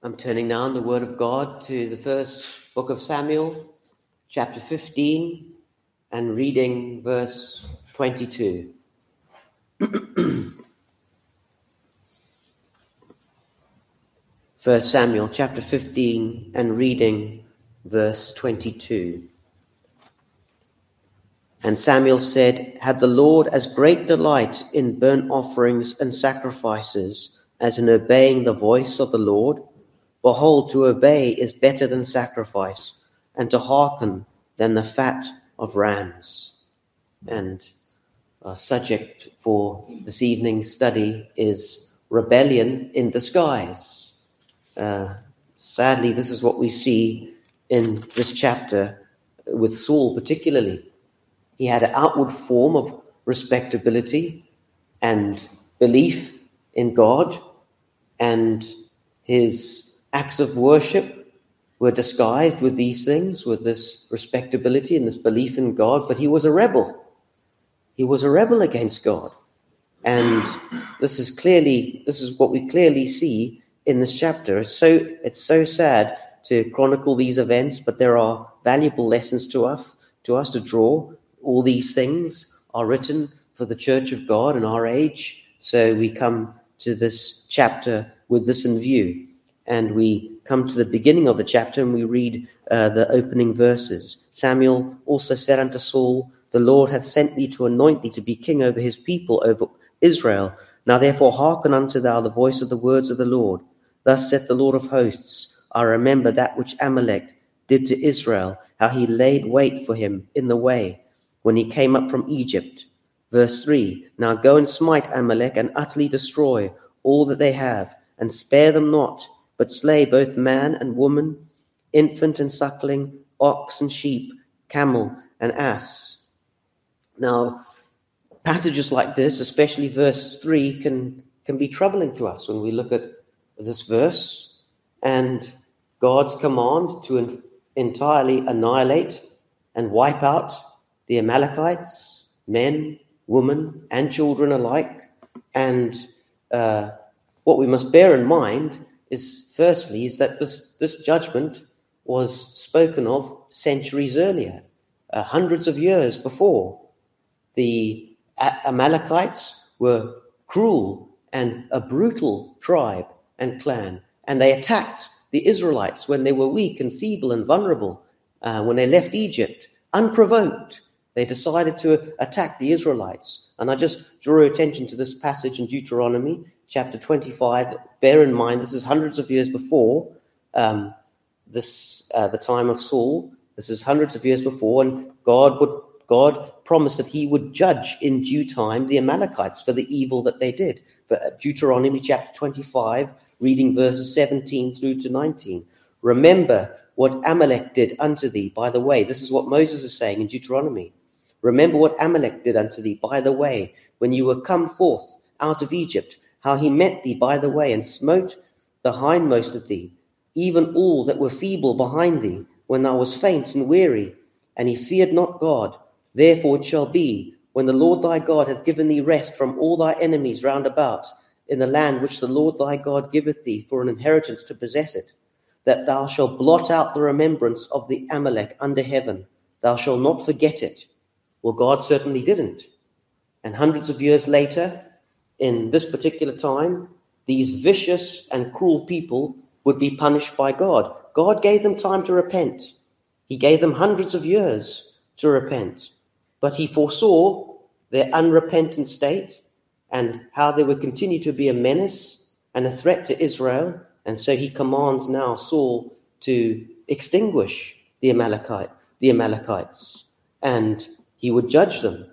I'm turning now in the Word of God to the first book of Samuel, chapter 15, and reading verse 22. First Samuel chapter 15 and reading verse 22. And Samuel said, Had the Lord as great delight in burnt offerings and sacrifices as in obeying the voice of the Lord? Behold, to obey is better than sacrifice, and to hearken than the fat of rams. And our subject for this evening's study is rebellion in disguise. Uh, sadly, this is what we see in this chapter with Saul, particularly. He had an outward form of respectability and belief in God, and his acts of worship were disguised with these things, with this respectability and this belief in God, but he was a rebel. He was a rebel against God. And this is clearly, this is what we clearly see in this chapter. It's so it's so sad to chronicle these events, but there are valuable lessons to us to us to draw. All these things are written for the church of God in our age. So we come to this chapter with this in view. And we come to the beginning of the chapter and we read uh, the opening verses. Samuel also said unto Saul, The Lord hath sent me to anoint thee to be king over his people, over Israel. Now therefore hearken unto thou the voice of the words of the Lord. Thus saith the Lord of hosts, I remember that which Amalek did to Israel, how he laid wait for him in the way when he came up from Egypt. Verse 3 Now go and smite Amalek and utterly destroy all that they have, and spare them not, but slay both man and woman, infant and suckling, ox and sheep, camel and ass. Now, passages like this, especially verse 3, can, can be troubling to us when we look at this verse and God's command to entirely annihilate and wipe out the Amalekites, men, women, and children alike. And uh, what we must bear in mind is, firstly, is that this, this judgment was spoken of centuries earlier, uh, hundreds of years before. The Amalekites were cruel and a brutal tribe and clan. And they attacked the Israelites when they were weak and feeble and vulnerable. Uh, when they left Egypt, unprovoked, they decided to attack the Israelites. And I just draw your attention to this passage in Deuteronomy chapter 25. Bear in mind, this is hundreds of years before um, this, uh, the time of Saul. This is hundreds of years before, and God would God promised that He would judge in due time the Amalekites for the evil that they did. But Deuteronomy chapter 25 reading verses 17 through to 19. Remember what Amalek did unto thee by the way. This is what Moses is saying in Deuteronomy. Remember what Amalek did unto thee by the way, when you were come forth out of Egypt, how he met thee by the way, and smote the hindmost of thee, even all that were feeble behind thee, when thou was faint and weary, and he feared not God. Therefore it shall be, when the Lord thy God hath given thee rest from all thy enemies round about, in the land which the Lord thy God giveth thee for an inheritance to possess it, that thou shalt blot out the remembrance of the Amalek under heaven. Thou shalt not forget it. Well, God certainly didn't. And hundreds of years later, in this particular time, these vicious and cruel people would be punished by God. God gave them time to repent. He gave them hundreds of years to repent. But he foresaw their unrepentant state and how they would continue to be a menace and a threat to Israel. And so he commands now Saul to extinguish the Amalekite, the Amalekites, and he would judge them.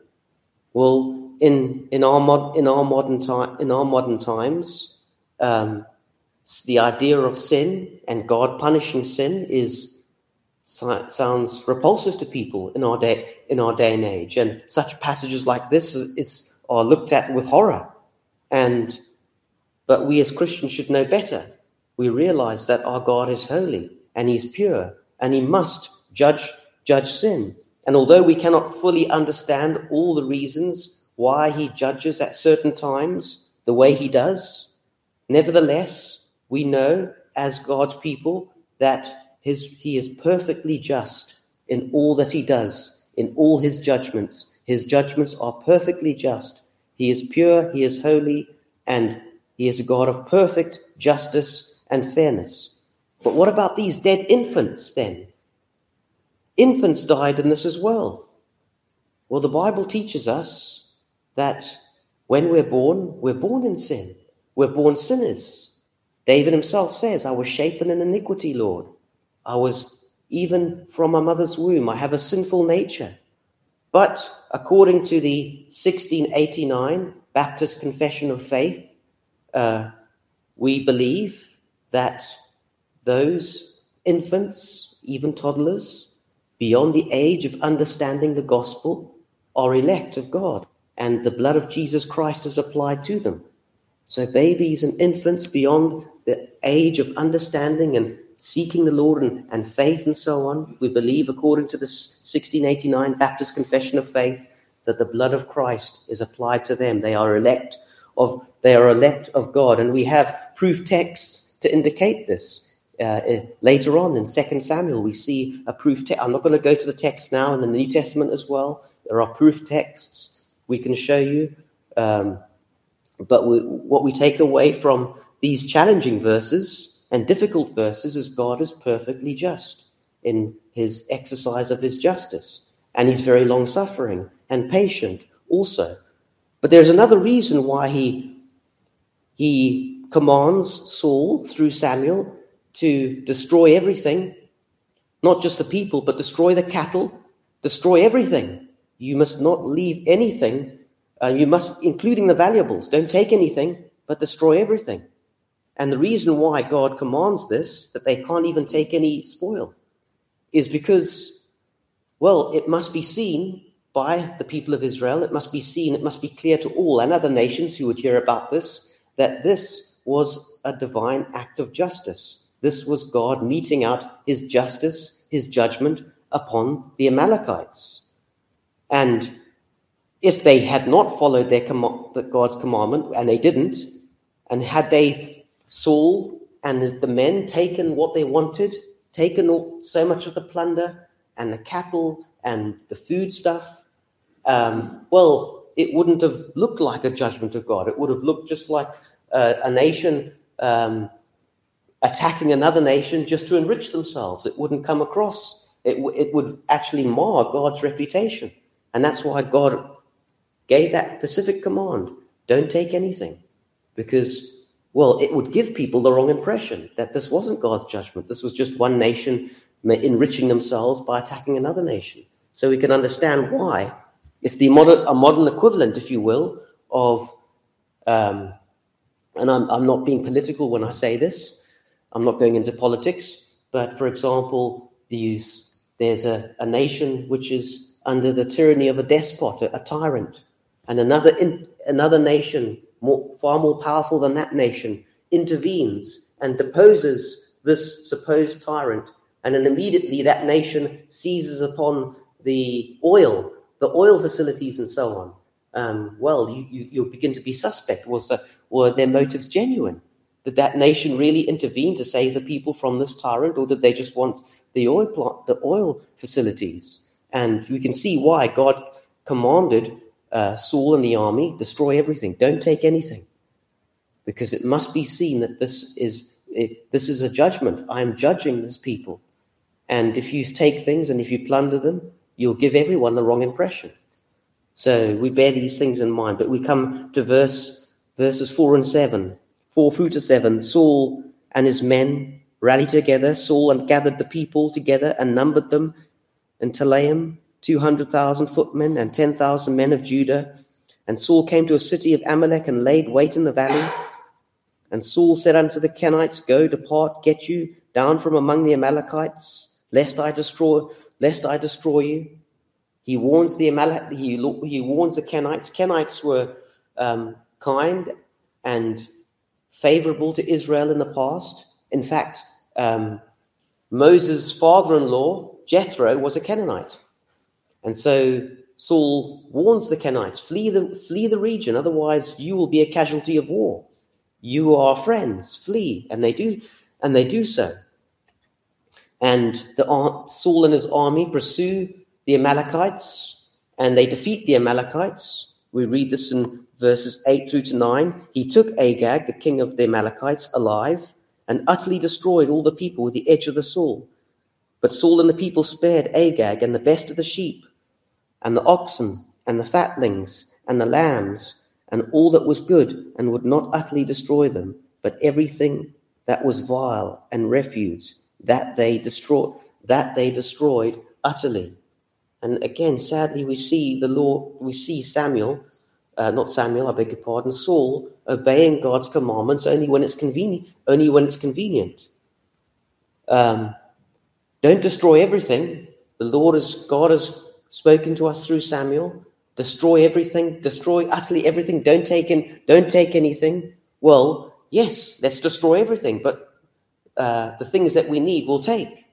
Well, in in our mod, in our modern time in our modern times, um, the idea of sin and God punishing sin is sounds repulsive to people in our day in our day and age, and such passages like this is, is are looked at with horror. And but we as Christians should know better. We realize that our God is holy and he's pure and he must judge judge sin. And although we cannot fully understand all the reasons why he judges at certain times the way he does, nevertheless, we know as God's people that his, he is perfectly just in all that he does, in all his judgments. His judgments are perfectly just. He is pure, he is holy, and he is a God of perfect justice and fairness. But what about these dead infants then? Infants died in this as well. Well, the Bible teaches us that when we're born, we're born in sin. We're born sinners. David himself says, I was shapen in iniquity, Lord. I was even from my mother's womb. I have a sinful nature. But according to the 1689 Baptist Confession of Faith, uh, we believe that those infants, even toddlers, beyond the age of understanding the gospel, are elect of God, and the blood of Jesus Christ is applied to them. So, babies and infants beyond the age of understanding and seeking the Lord and, and faith and so on, we believe, according to the 1689 Baptist Confession of Faith, that the blood of Christ is applied to them. They are elect of they are elect of God, and we have proof texts to indicate this. Uh, uh later on in Second Samuel, we see a proof text. I'm not going to go to the text now in the New Testament as well. There are proof texts we can show you. Um, but we, what we take away from these challenging verses and difficult verses is God is perfectly just in his exercise of his justice. And he's very long suffering and patient also. But there's another reason why he, he commands Saul through Samuel to destroy everything, not just the people, but destroy the cattle, destroy everything. You must not leave anything uh, you must, including the valuables, don't take anything, but destroy everything. And the reason why God commands this, that they can't even take any spoil, is because, well, it must be seen by the people of Israel, it must be seen, it must be clear to all and other nations who would hear about this, that this was a divine act of justice. This was God meting out his justice, his judgment upon the Amalekites. And if they had not followed their com- God's commandment, and they didn't, and had they Saul and the men taken what they wanted, taken all, so much of the plunder and the cattle and the food stuff, um, well, it wouldn't have looked like a judgment of God. It would have looked just like uh, a nation um, attacking another nation just to enrich themselves. It wouldn't come across. It, w- it would actually mar God's reputation. And that's why God gave that specific command don't take anything. Because, well, it would give people the wrong impression that this wasn't God's judgment. This was just one nation enriching themselves by attacking another nation. So we can understand why. It's the a modern equivalent, if you will, of, um, and I'm, I'm not being political when I say this, I'm not going into politics, but for example, these, there's a, a nation which is under the tyranny of a despot, a, a tyrant, and another, in, another nation, more, far more powerful than that nation, intervenes and deposes this supposed tyrant. And then immediately that nation seizes upon the oil, the oil facilities, and so on. Um, well, you, you, you, begin to be suspect. Was the, were their motives genuine? Did that nation really intervene to save the people from this tyrant, or did they just want the oil plant, the oil facilities? And we can see why God commanded uh, Saul and the army, destroy everything. Don't take anything. Because it must be seen that this is, it, this is a judgment. I am judging this people. And if you take things and if you plunder them, you'll give everyone the wrong impression. So we bear these things in mind. But we come to verse, verses 4 and 7. 4 through to 7. Saul and his men rallied together. Saul and gathered the people together and numbered them in Telaim 200,000 footmen and 10,000 men of Judah. And Saul came to a city of Amalek and laid wait in the valley. And Saul said unto the Kenites, Go, depart, get you down from among the Amalekites, lest I destroy, lest I destroy you. He warns the Amalek, he, he warns the Kenites. Kenites were um, kind and favorable to Israel in the past. In fact, um, Moses' father-in-law Jethro was a Canaanite. And so Saul warns the Kenites, flee the, flee the region, otherwise you will be a casualty of war. You are friends, flee. And they do. And they do so. And the, Saul and his army pursue the Amalekites and they defeat the Amalekites. We read this in verses 8 through to 9. He took Agag, the king of the Amalekites, alive and utterly destroyed all the people with the edge of the sword. But Saul and the people spared Agag and the best of the sheep, and the oxen, and the fatlings, and the lambs, and all that was good, and would not utterly destroy them, but everything that was vile and refuse, that they destroyed, that they destroyed utterly. And again, sadly, we see the law, we see Samuel uh, not Samuel, I beg your pardon, Saul, obeying God's commandments only when it's convenient. Only when it's convenient. Um, don't destroy everything. The Lord has God has spoken to us through Samuel. Destroy everything. Destroy utterly everything. Don't take in. Don't take anything. Well, yes, let's destroy everything, but uh, the things that we need we'll take.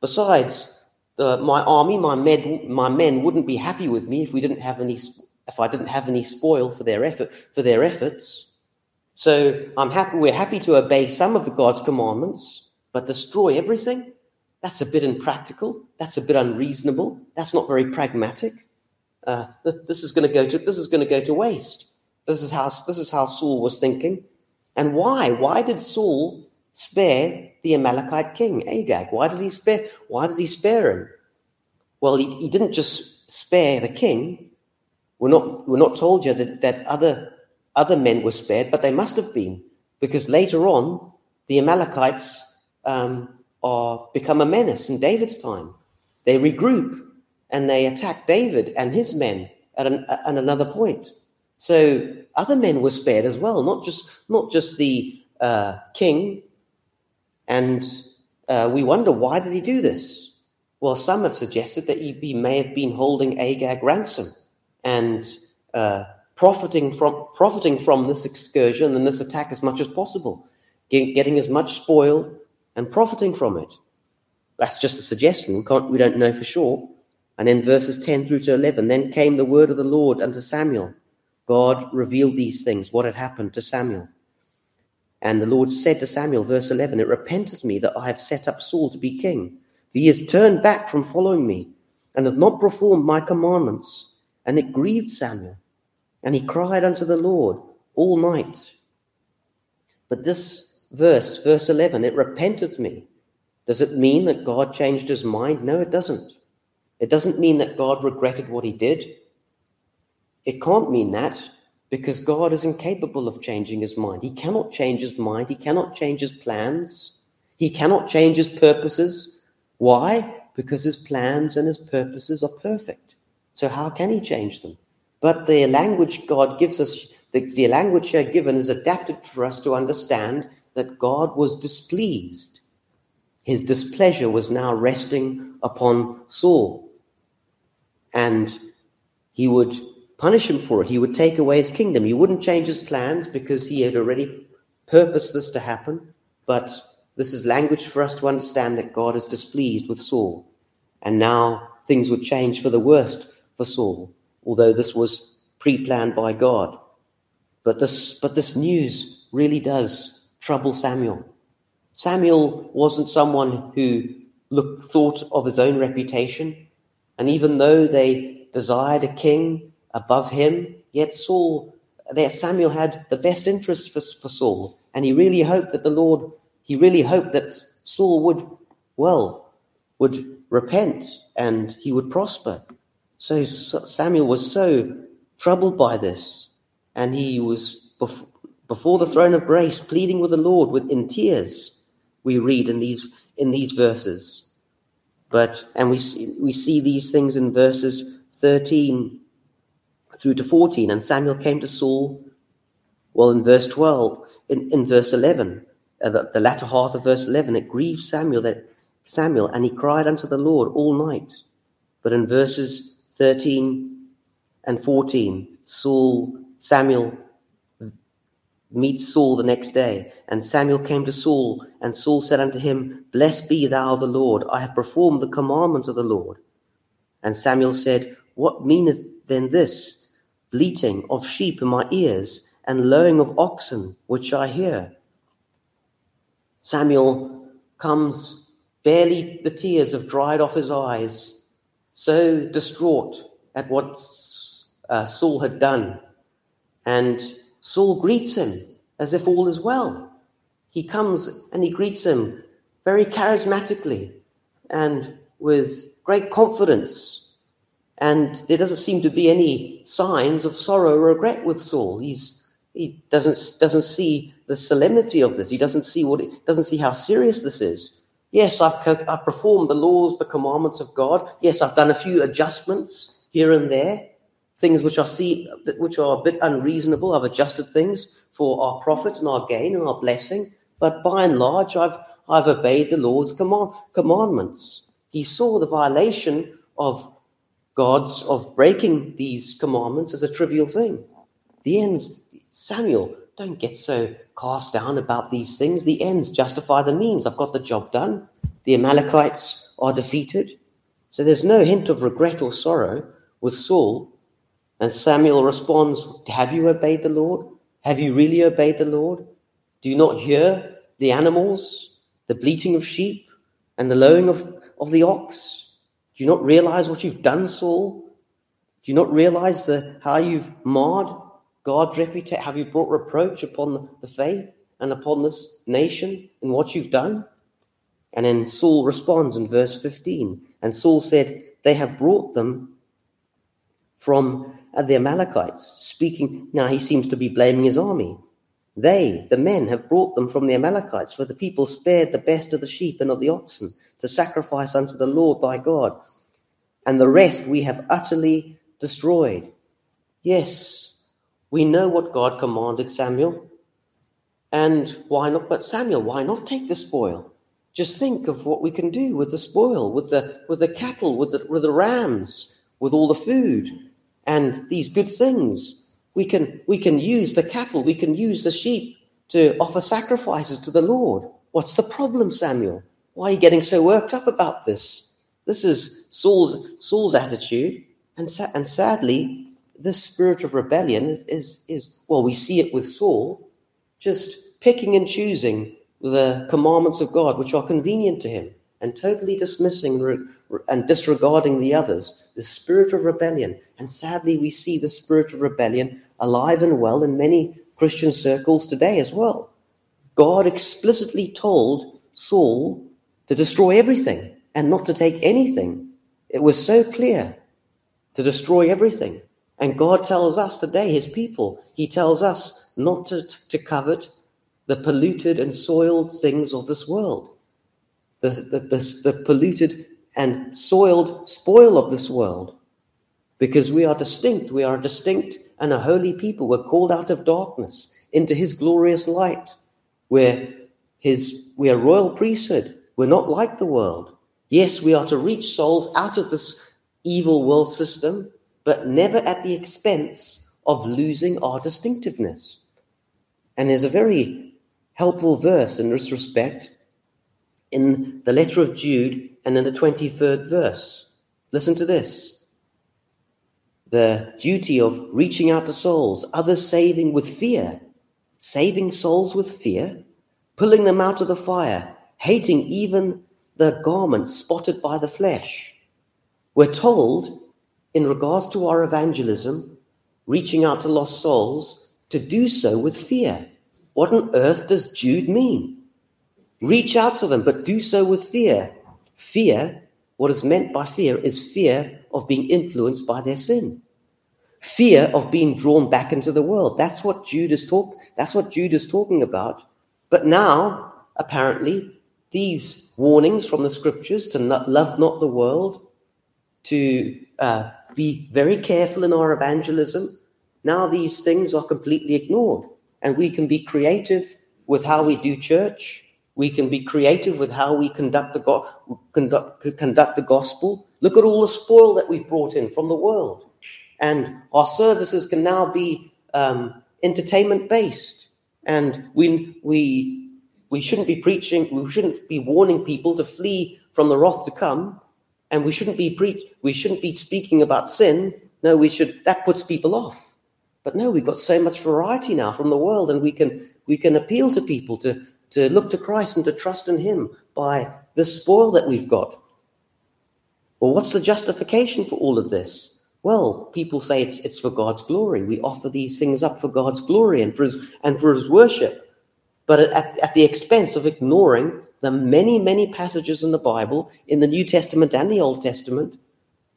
Besides, the, my army, my men, my men wouldn't be happy with me if we didn't have any if I didn't have any spoil for their effort for their efforts. So I'm happy we're happy to obey some of the God's commandments, but destroy everything? That's a bit impractical. That's a bit unreasonable. That's not very pragmatic. Uh, this is going to go to this is going to go to waste. This is how this is how Saul was thinking. And why? Why did Saul spare the Amalekite king Agag? Why did he spare? Why did he spare him? Well, he, he didn't just spare the king. We're not, we're not told yet that, that other, other men were spared, but they must have been, because later on, the Amalekites um, are, become a menace in David's time. They regroup and they attack David and his men at, an, at another point. So other men were spared as well, not just, not just the uh, king. And uh, we wonder why did he do this? Well, some have suggested that he, may have been holding Agag ransom and uh, profiting from profiting from this excursion and this attack as much as possible, get, getting as much spoil and profiting from it. That's just a suggestion. We, can't, we don't know for sure. And then verses 10 through to 11. Then came the word of the Lord unto Samuel. God revealed these things, what had happened to Samuel. And the Lord said to Samuel, verse 11, It repenteth me that I have set up Saul to be king. For he has turned back from following me, and hath not performed my commandments. And it grieved Samuel, and he cried unto the Lord all night. But this verse, verse 11, it repenteth me. Does it mean that God changed his mind? No, it doesn't. It doesn't mean that God regretted what he did. It can't mean that because God is incapable of changing his mind. He cannot change his mind. He cannot change his plans. He cannot change his purposes. Why? Because his plans and his purposes are perfect. So how can he change them? But the language God gives us, the, the language here given is adapted for us to understand that God was displeased. His displeasure was now resting upon Saul. And he would punish him for it. He would take away his kingdom. He wouldn't change his plans because he had already purposed this to happen. But this is language for us to understand that God is displeased with Saul. And now things would change for the worst for Saul, although this was pre planned by God. But this, but this news really does trouble Samuel. Samuel wasn't someone who looked, thought of his own reputation, and even though they desired a king above him, yet Saul, there Samuel had the best interest for, for Saul, and he really hoped that the Lord, he really hoped that Saul would, well, would repent and he would prosper. So Samuel was so troubled by this, and he was before the throne of grace, pleading with the Lord with in tears. We read in these in these verses, but and we see, we see these things in verses thirteen through to fourteen. And Samuel came to Saul. Well, in verse twelve, in, in verse eleven, uh, the, the latter half of verse eleven, it grieved Samuel that Samuel, and he cried unto the Lord all night. But in verses 13 and 14, Saul, Samuel meets Saul the next day. And Samuel came to Saul, and Saul said unto him, Blessed be thou the Lord, I have performed the commandment of the Lord. And Samuel said, What meaneth then this? Bleating of sheep in my ears, and lowing of oxen which I hear. Samuel comes, barely the tears have dried off his eyes, so distraught at what uh, Saul had done. And Saul greets him as if all is well. He comes and he greets him very charismatically and with great confidence. And there doesn't seem to be any signs of sorrow or regret with Saul. He's, he doesn't, doesn't see the solemnity of this. He doesn't see what doesn't see how serious this is. Yes, I've, I've performed the laws, the commandments of God. Yes, I've done a few adjustments here and there, things which I see which are a bit unreasonable. I've adjusted things for our profit and our gain and our blessing. But by and large, I've, I've obeyed the law's command, commandments. He saw the violation of God's, of breaking these commandments as a trivial thing. The ends, Samuel, don't get so cast down about these things. The ends justify the means. I've got the job done. The Amalekites are defeated. So there's no hint of regret or sorrow with Saul. And Samuel responds, Have you obeyed the Lord? Have you really obeyed the Lord? Do you not hear the animals, the bleating of sheep, and the lowing of, of the ox? Do you not realize what you've done, Saul? Do you not realize the, how you've marred God's reputation? Have you brought reproach upon the faith and upon this nation in what you've done? And then Saul responds in verse 15. And Saul said, They have brought them from uh, the Amalekites, speaking. Now he seems to be blaming his army. They, the men, have brought them from the Amalekites, for the people spared the best of the sheep and of the oxen to sacrifice unto the Lord thy God, and the rest we have utterly destroyed. Yes, we know what God commanded Samuel. And why not? But Samuel, why not take the spoil? Just think of what we can do with the spoil, with the with the cattle, with the with the rams, with all the food, and these good things. We can, we can use the cattle, we can use the sheep to offer sacrifices to the Lord. What's the problem, Samuel? Why are you getting so worked up about this? This is Saul's, Saul's attitude. And, sa- and sadly, this spirit of rebellion is, is, well, we see it with Saul, just picking and choosing the commandments of God which are convenient to him and totally dismissing and disregarding the others, the spirit of rebellion. And sadly, we see the spirit of rebellion alive and well in many Christian circles today as well. God explicitly told Saul to destroy everything and not to take anything. It was so clear to destroy everything. And God tells us today, his people, he tells us not to, to covet the polluted and soiled things of this world, the, the, the, the polluted and soiled spoil of this world. Because we are distinct, we are a distinct and a holy people. We're called out of darkness into his glorious light. We're, his, we are royal priesthood. We're not like the world. Yes, we are to reach souls out of this evil world system, but never at the expense of losing our distinctiveness. And there's a very helpful verse in this respect in the letter of Jude and in the 23rd verse. Listen to this the duty of reaching out to souls, others saving with fear, saving souls with fear, pulling them out of the fire, hating even the garment spotted by the flesh. We're told, in regards to our evangelism, reaching out to lost souls, to do so with fear. What on earth does Jude mean? Reach out to them, but do so with fear. Fear, what is meant by fear, is fear of being influenced by their sin fear of being drawn back into the world. That's what Jude is talk. That's what Jude is talking about. But now, apparently, these warnings from the scriptures to not, love not the world, to uh, be very careful in our evangelism. Now these things are completely ignored, and we can be creative with how we do church. We can be creative with how we conduct the go- conduct, conduct the gospel. Look at all the spoil that we've brought in from the world. And our services can now be um, entertainment based. And we, we, we shouldn't be preaching, we shouldn't be warning people to flee from the wrath to come. And we shouldn't be preach, we shouldn't be speaking about sin. No, we should, that puts people off. But no, we've got so much variety now from the world and we can, we can appeal to people to, to look to Christ and to trust in Him by the spoil that we've got. Well, what's the justification for all of this? Well, people say it's, it's for God's glory. We offer these things up for God's glory and for His, and for his worship, but at, at the expense of ignoring the many, many passages in the Bible, in the New Testament and the Old Testament,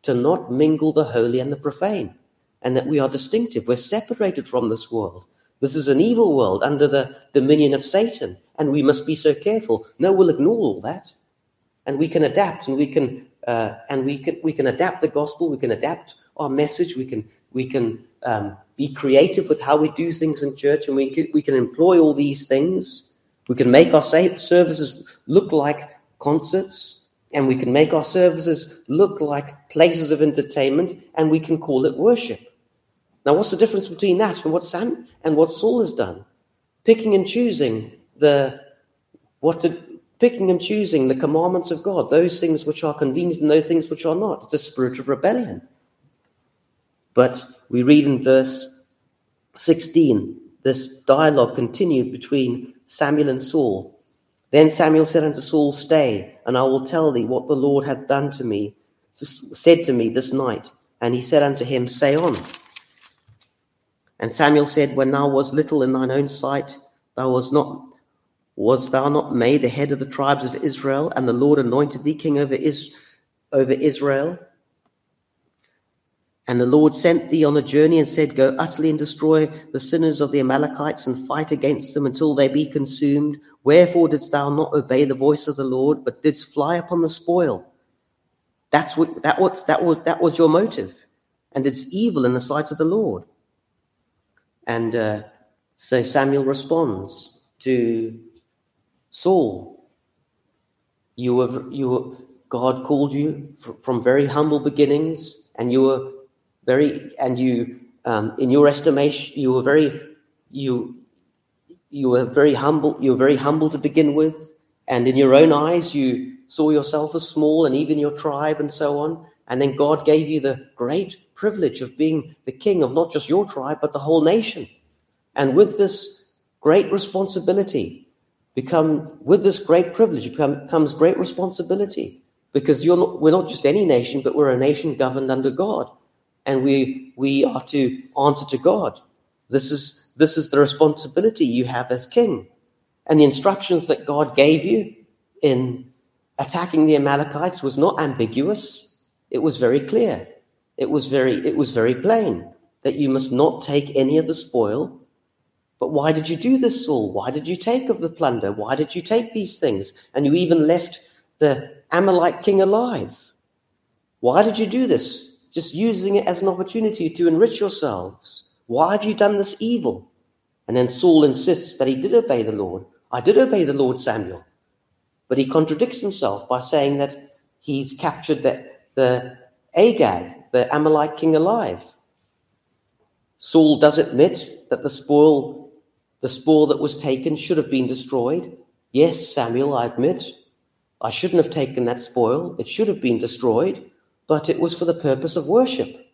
to not mingle the holy and the profane, and that we are distinctive. We're separated from this world. This is an evil world under the dominion of Satan, and we must be so careful. No, we'll ignore all that, and we can adapt, and we can, uh, and we can, we can adapt the gospel. We can adapt our message. We can, we can um, be creative with how we do things in church, and we can, we can employ all these things we can make our services look like concerts, and we can make our services look like places of entertainment, and we can call it worship. Now, what's the difference between that and what Sam and what Saul has done? Picking and choosing the what picking and choosing the commandments of God, those things which are convenient and those things which are not. It's a spirit of rebellion. But we read in verse 16, this dialogue continued between Samuel and Saul. Then Samuel said unto Saul, Stay, and I will tell thee what the Lord hath done to me, said to me this night. And he said unto him, Say on. And Samuel said, When thou wast little in thine own sight, thou was not was thou not made the head of the tribes of Israel, and the Lord anointed thee king over, Is- over Israel? And the Lord sent thee on a journey and said, Go utterly and destroy the sinners of the Amalekites and fight against them until they be consumed. Wherefore didst thou not obey the voice of the Lord, but didst fly upon the spoil? That's what that was that was that was your motive, and it's evil in the sight of the Lord. And uh, so Samuel responds to Saul. You were you God called you from very humble beginnings, and you were very, and you, um, in your estimation, you were very, you, you were very humble. You were very humble to begin with, and in your own eyes, you saw yourself as small, and even your tribe, and so on. And then God gave you the great privilege of being the king of not just your tribe, but the whole nation. And with this great responsibility, become with this great privilege become, comes great responsibility because you're not, we're not just any nation, but we're a nation governed under God and we we are to answer to God. This is this is the responsibility you have as king. And the instructions that God gave you in attacking the Amalekites was not ambiguous. It was very clear. It was very it was very plain that you must not take any of the spoil. But why did you do this, Saul? Why did you take of the plunder? Why did you take these things? And you even left the Amalek king alive. Why did you do this? Just using it as an opportunity to enrich yourselves. Why have you done this evil? And then Saul insists that he did obey the Lord. I did obey the Lord, Samuel. But he contradicts himself by saying that he's captured the, the Agag, the Amalek king, alive. Saul does admit that the spoil, the spoil that was taken should have been destroyed. Yes, Samuel, I admit. I shouldn't have taken that spoil. It should have been destroyed but it was for the purpose of worship.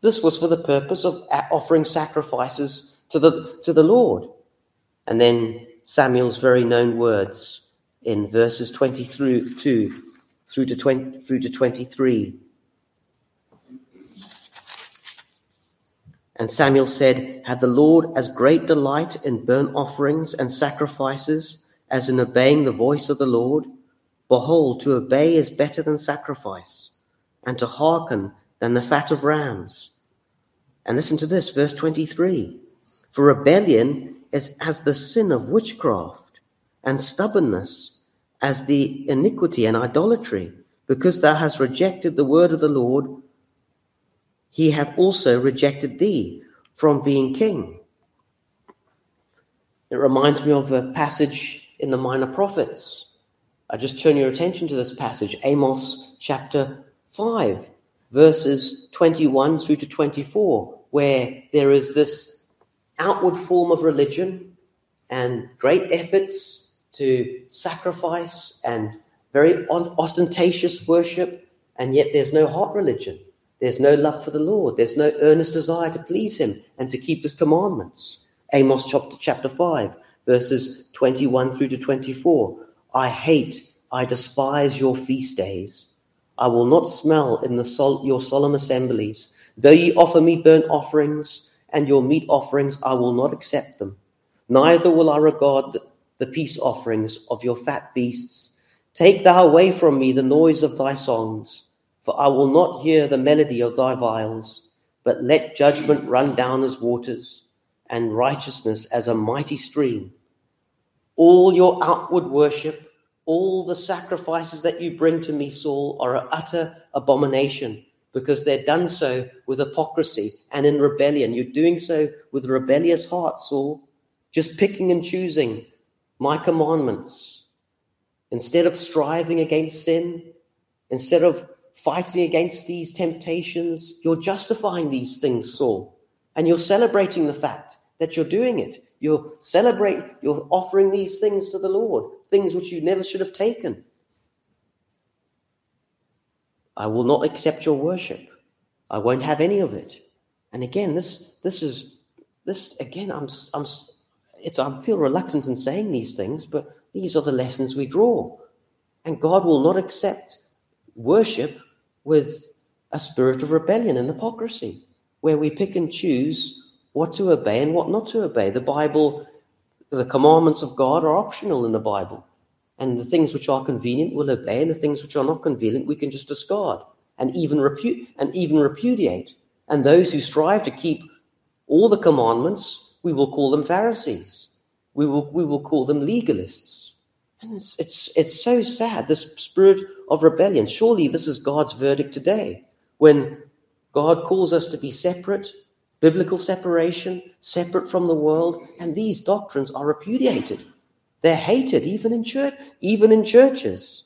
This was for the purpose of offering sacrifices to the, to the Lord. And then Samuel's very known words in verses 20 through, through, to 20, through to 23. And Samuel said, Had the Lord as great delight in burnt offerings and sacrifices as in obeying the voice of the Lord? Behold, to obey is better than sacrifice and to hearken than the fat of rams. And listen to this, verse 23. For rebellion is as the sin of witchcraft, and stubbornness as the iniquity and idolatry, because thou hast rejected the word of the Lord, he hath also rejected thee from being king. It reminds me of a passage in the Minor Prophets. I just turn your attention to this passage, Amos chapter 5, verses 21 through to 24, where there is this outward form of religion and great efforts to sacrifice and very ostentatious worship, and yet there's no heart religion. There's no love for the Lord. There's no earnest desire to please Him and to keep His commandments. Amos chapter, chapter 5, verses 21 through to 24. I hate, I despise your feast days. I will not smell in the sol- your solemn assemblies. Though ye offer me burnt offerings and your meat offerings, I will not accept them. Neither will I regard the peace offerings of your fat beasts. Take thou away from me the noise of thy songs, for I will not hear the melody of thy viols. But let judgment run down as waters, and righteousness as a mighty stream. All your outward worship, all the sacrifices that you bring to me, Saul, are an utter abomination because they're done so with hypocrisy and in rebellion. You're doing so with rebellious heart, Saul, just picking and choosing my commandments. Instead of striving against sin, instead of fighting against these temptations, you're justifying these things, Saul, and you're celebrating the fact that you're doing it. You're celebrate, you're offering these things to the Lord, things which you never should have taken. I will not accept your worship. I won't have any of it. And again, this this is this again. I'm I'm it's I feel reluctant in saying these things, but these are the lessons we draw. And God will not accept worship with a spirit of rebellion and hypocrisy, where we pick and choose what to obey and what not to obey. The Bible, the commandments of God are optional in the Bible. And the things which are convenient we'll obey, and the things which are not convenient we can just discard and even repu- and even repudiate. And those who strive to keep all the commandments, we will call them Pharisees. We will we will call them legalists. And it's it's it's so sad, this spirit of rebellion. Surely this is God's verdict today. When God calls us to be separate, biblical separation, separate from the world, and these doctrines are repudiated. They're hated even in church, even in churches.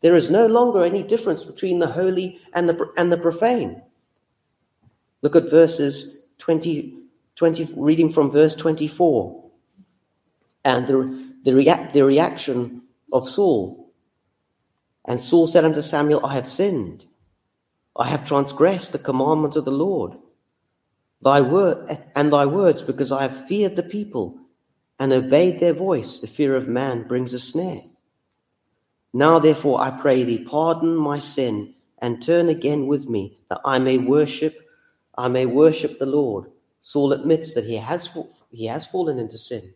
There is no longer any difference between the holy and the, and the profane. Look at verses 20, 20 reading from verse 24. And the, the, rea- the reaction of Saul. And Saul said unto Samuel, I have sinned. I have transgressed the commandment of the Lord. Thy word and thy words, because I have feared the people and obeyed their voice, the fear of man brings a snare. Now, therefore, I pray thee, pardon my sin and turn again with me, that I may worship, I may worship the Lord. Saul admits that he has, he has fallen into sin,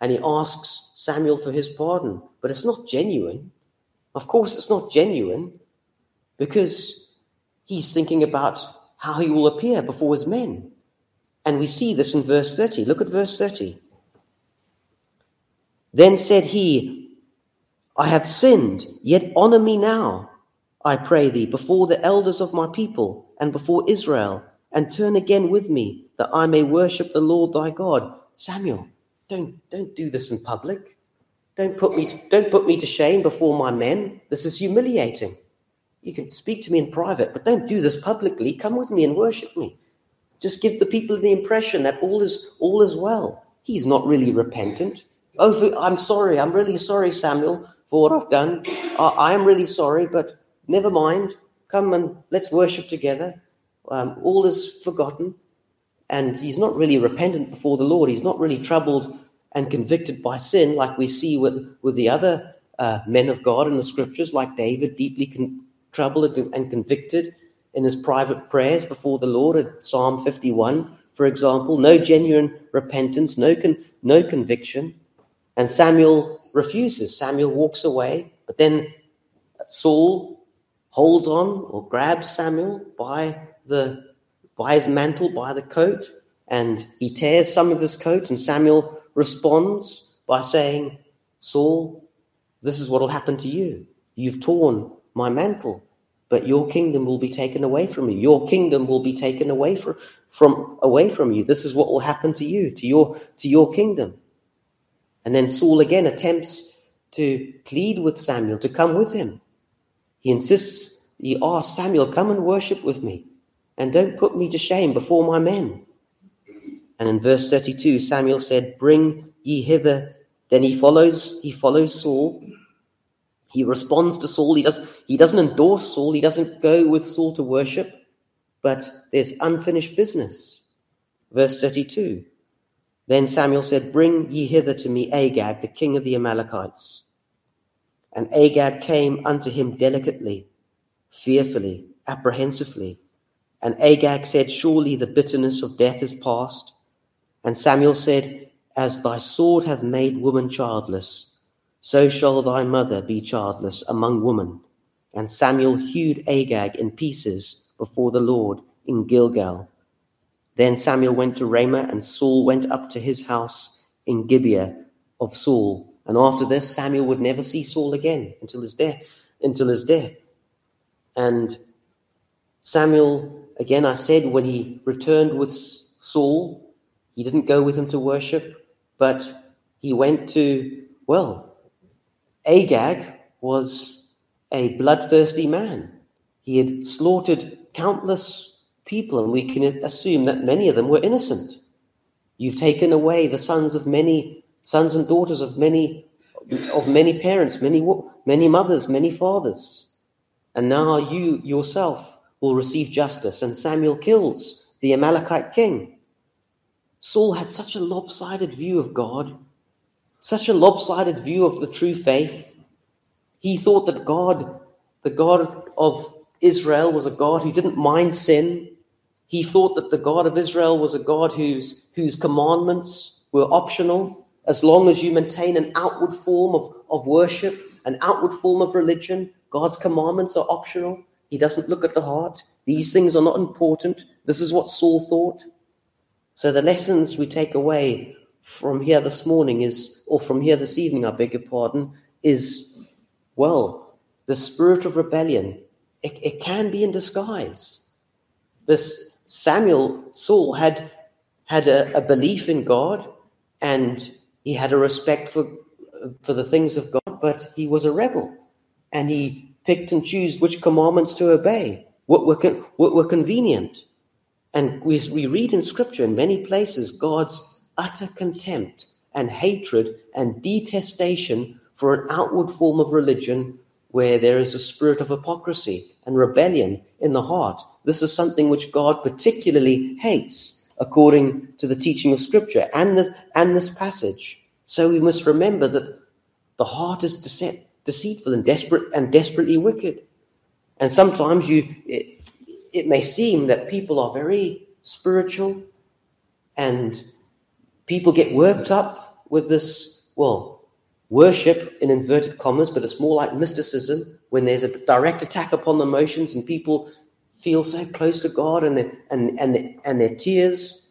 and he asks Samuel for his pardon, but it's not genuine. Of course, it's not genuine because he's thinking about how he will appear before his men. And we see this in verse 30. Look at verse 30. Then said he, I have sinned, yet honor me now, I pray thee, before the elders of my people and before Israel, and turn again with me, that I may worship the Lord thy God. Samuel, don't, don't do this in public. Don't put, me don't put me to shame before my men. This is humiliating. You can speak to me in private, but don't do this publicly. Come with me and worship me. Just give the people the impression that all is all is well. He's not really repentant. Oh, I'm sorry. I'm really sorry, Samuel, for what I've done. Uh, I am really sorry, but never mind. Come and let's worship together. Um, all is forgotten. And he's not really repentant before the Lord. He's not really troubled and convicted by sin like we see with, with the other uh, men of God in the scriptures, like David, deeply con- troubled and convicted in his private prayers before the Lord at Psalm 51, for example. No genuine repentance, no, con- no conviction. And Samuel refuses. Samuel walks away, but then Saul holds on or grabs Samuel by the by his mantle, by the coat, and he tears some of his coat, and Samuel responds by saying, Saul, this is what will happen to you. You've torn my mantle, but your kingdom will be taken away from you. Your kingdom will be taken away from, from away from you. This is what will happen to you, to your to your kingdom. And then Saul again attempts to plead with Samuel to come with him. He insists, he asks Samuel, come and worship with me, and don't put me to shame before my men. And in verse 32, Samuel said, Bring ye hither. Then he follows, he follows Saul. He responds to Saul. He, does, he doesn't endorse Saul. He doesn't go with Saul to worship, but there's unfinished business. Verse 32 Then Samuel said, Bring ye hither to me Agag, the king of the Amalekites. And Agag came unto him delicately, fearfully, apprehensively. And Agag said, Surely the bitterness of death is past. And Samuel said, As thy sword hath made woman childless, so shall thy mother be childless among women. And Samuel hewed Agag in pieces before the Lord in Gilgal. Then Samuel went to Ramah, and Saul went up to his house in Gibeah of Saul. And after this, Samuel would never see Saul again until his death. Until his death. And Samuel, again, I said, when he returned with Saul, he didn't go with him to worship, but he went to, well, Agag was a bloodthirsty man. He had slaughtered countless people, and we can assume that many of them were innocent. You've taken away the sons of many sons and daughters of many of many parents, many many mothers, many fathers, and now you yourself will receive justice. And Samuel kills the Amalekite king. Saul had such a lopsided view of God, such a lopsided view of the true faith. He thought that God, the God of Israel, was a God who didn't mind sin, he thought that the God of Israel was a God whose, whose commandments were optional. As long as you maintain an outward form of, of worship, an outward form of religion, God's commandments are optional. He doesn't look at the heart. These things are not important. This is what Saul thought. So the lessons we take away from here this morning is, or from here this evening, I beg your pardon, is, well, the spirit of rebellion. It, it can be in disguise. This Samuel, Saul, had, had a, a belief in God and he had a respect for, for the things of God, but he was a rebel and he picked and chose which commandments to obey, what were, con- what were convenient. And we, we read in Scripture in many places God's utter contempt and hatred and detestation for an outward form of religion where there is a spirit of hypocrisy and rebellion in the heart. This is something which God particularly hates, according to the teaching of Scripture and, the, and this passage. So we must remember that the heart is dece- deceitful and desperate and desperately wicked. And sometimes you, it, it may seem that people are very spiritual and people get worked up with this, well, worship in inverted commas, but it's more like mysticism when there's a direct attack upon the emotions and people feel so close to God and, and, and, and their tears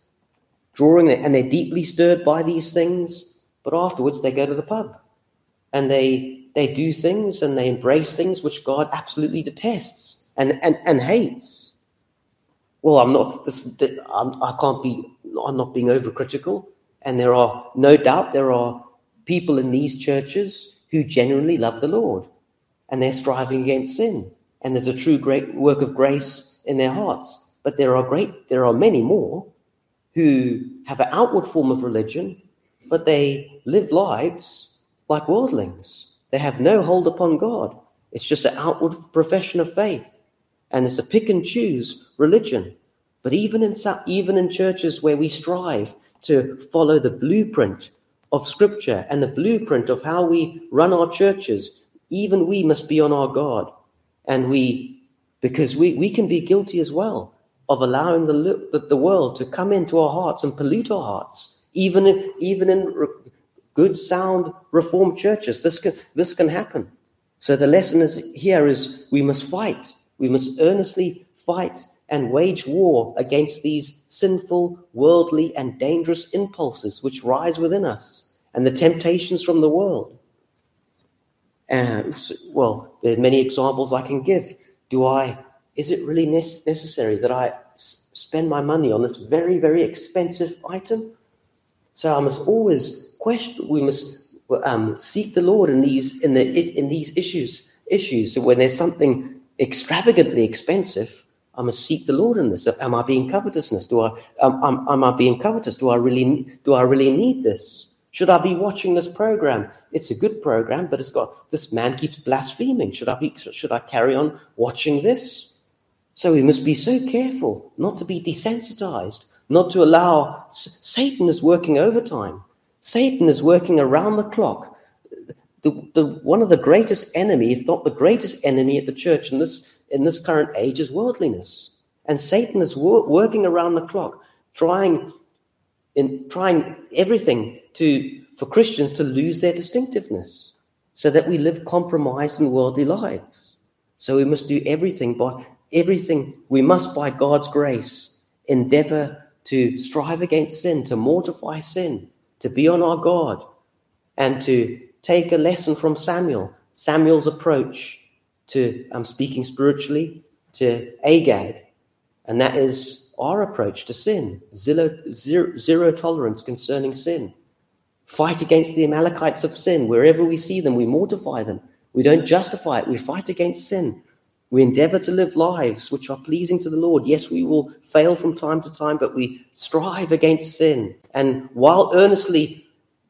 drawing and they're deeply stirred by these things. But afterwards, they go to the pub and they, they do things and they embrace things which God absolutely detests and, and, and hates. Well, I'm not, this, I'm, I can't be, I'm not being overcritical. And there are, no doubt, there are people in these churches who genuinely love the Lord and they're striving against sin. And there's a true great work of grace in their hearts. But there are great, there are many more who have an outward form of religion, but they live lives like worldlings. They have no hold upon God. It's just an outward profession of faith. And it's a pick and choose religion. But even in, even in churches where we strive to follow the blueprint of Scripture and the blueprint of how we run our churches, even we must be on our guard. And we, because we, we can be guilty as well of allowing the, the, world to come into our hearts and pollute our hearts. Even if, even in re- good, sound, reformed churches, this can, this can happen. So the lesson is here is we must fight. We must earnestly fight and wage war against these sinful, worldly, and dangerous impulses which rise within us and the temptations from the world. And well, there are many examples I can give. Do I? Is it really necessary that I spend my money on this very, very expensive item? So I must always question. We must um, seek the Lord in these in the in these issues. Issues. So when there's something extravagantly expensive, I must seek the Lord in this. Am I being covetousness? Do I am, am I being covetous? Do I really do I really need this? Should I be watching this program? It's a good program, but it's got this man keeps blaspheming. Should I be should I carry on watching this? So we must be so careful not to be desensitized not to allow Satan is working overtime. Satan is working around the clock. The, the, one of the greatest enemy, if not the greatest enemy at the church in this, in this current age is worldliness. And Satan is wor- working around the clock, trying, in, trying everything to, for Christians to lose their distinctiveness so that we live compromised and worldly lives. So we must do everything by everything we must by God's grace endeavor to strive against sin, to mortify sin, to be on our guard, and to take a lesson from Samuel, Samuel's approach to, I'm speaking spiritually, to Agag, and that is our approach to sin zero, zero, zero tolerance concerning sin. Fight against the Amalekites of sin. Wherever we see them, we mortify them. We don't justify it. We fight against sin. We endeavor to live lives which are pleasing to the Lord. Yes, we will fail from time to time, but we strive against sin. And while earnestly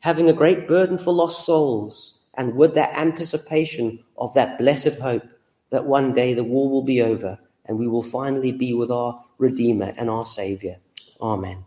having a great burden for lost souls, and with that anticipation of that blessed hope that one day the war will be over and we will finally be with our Redeemer and our Savior. Amen.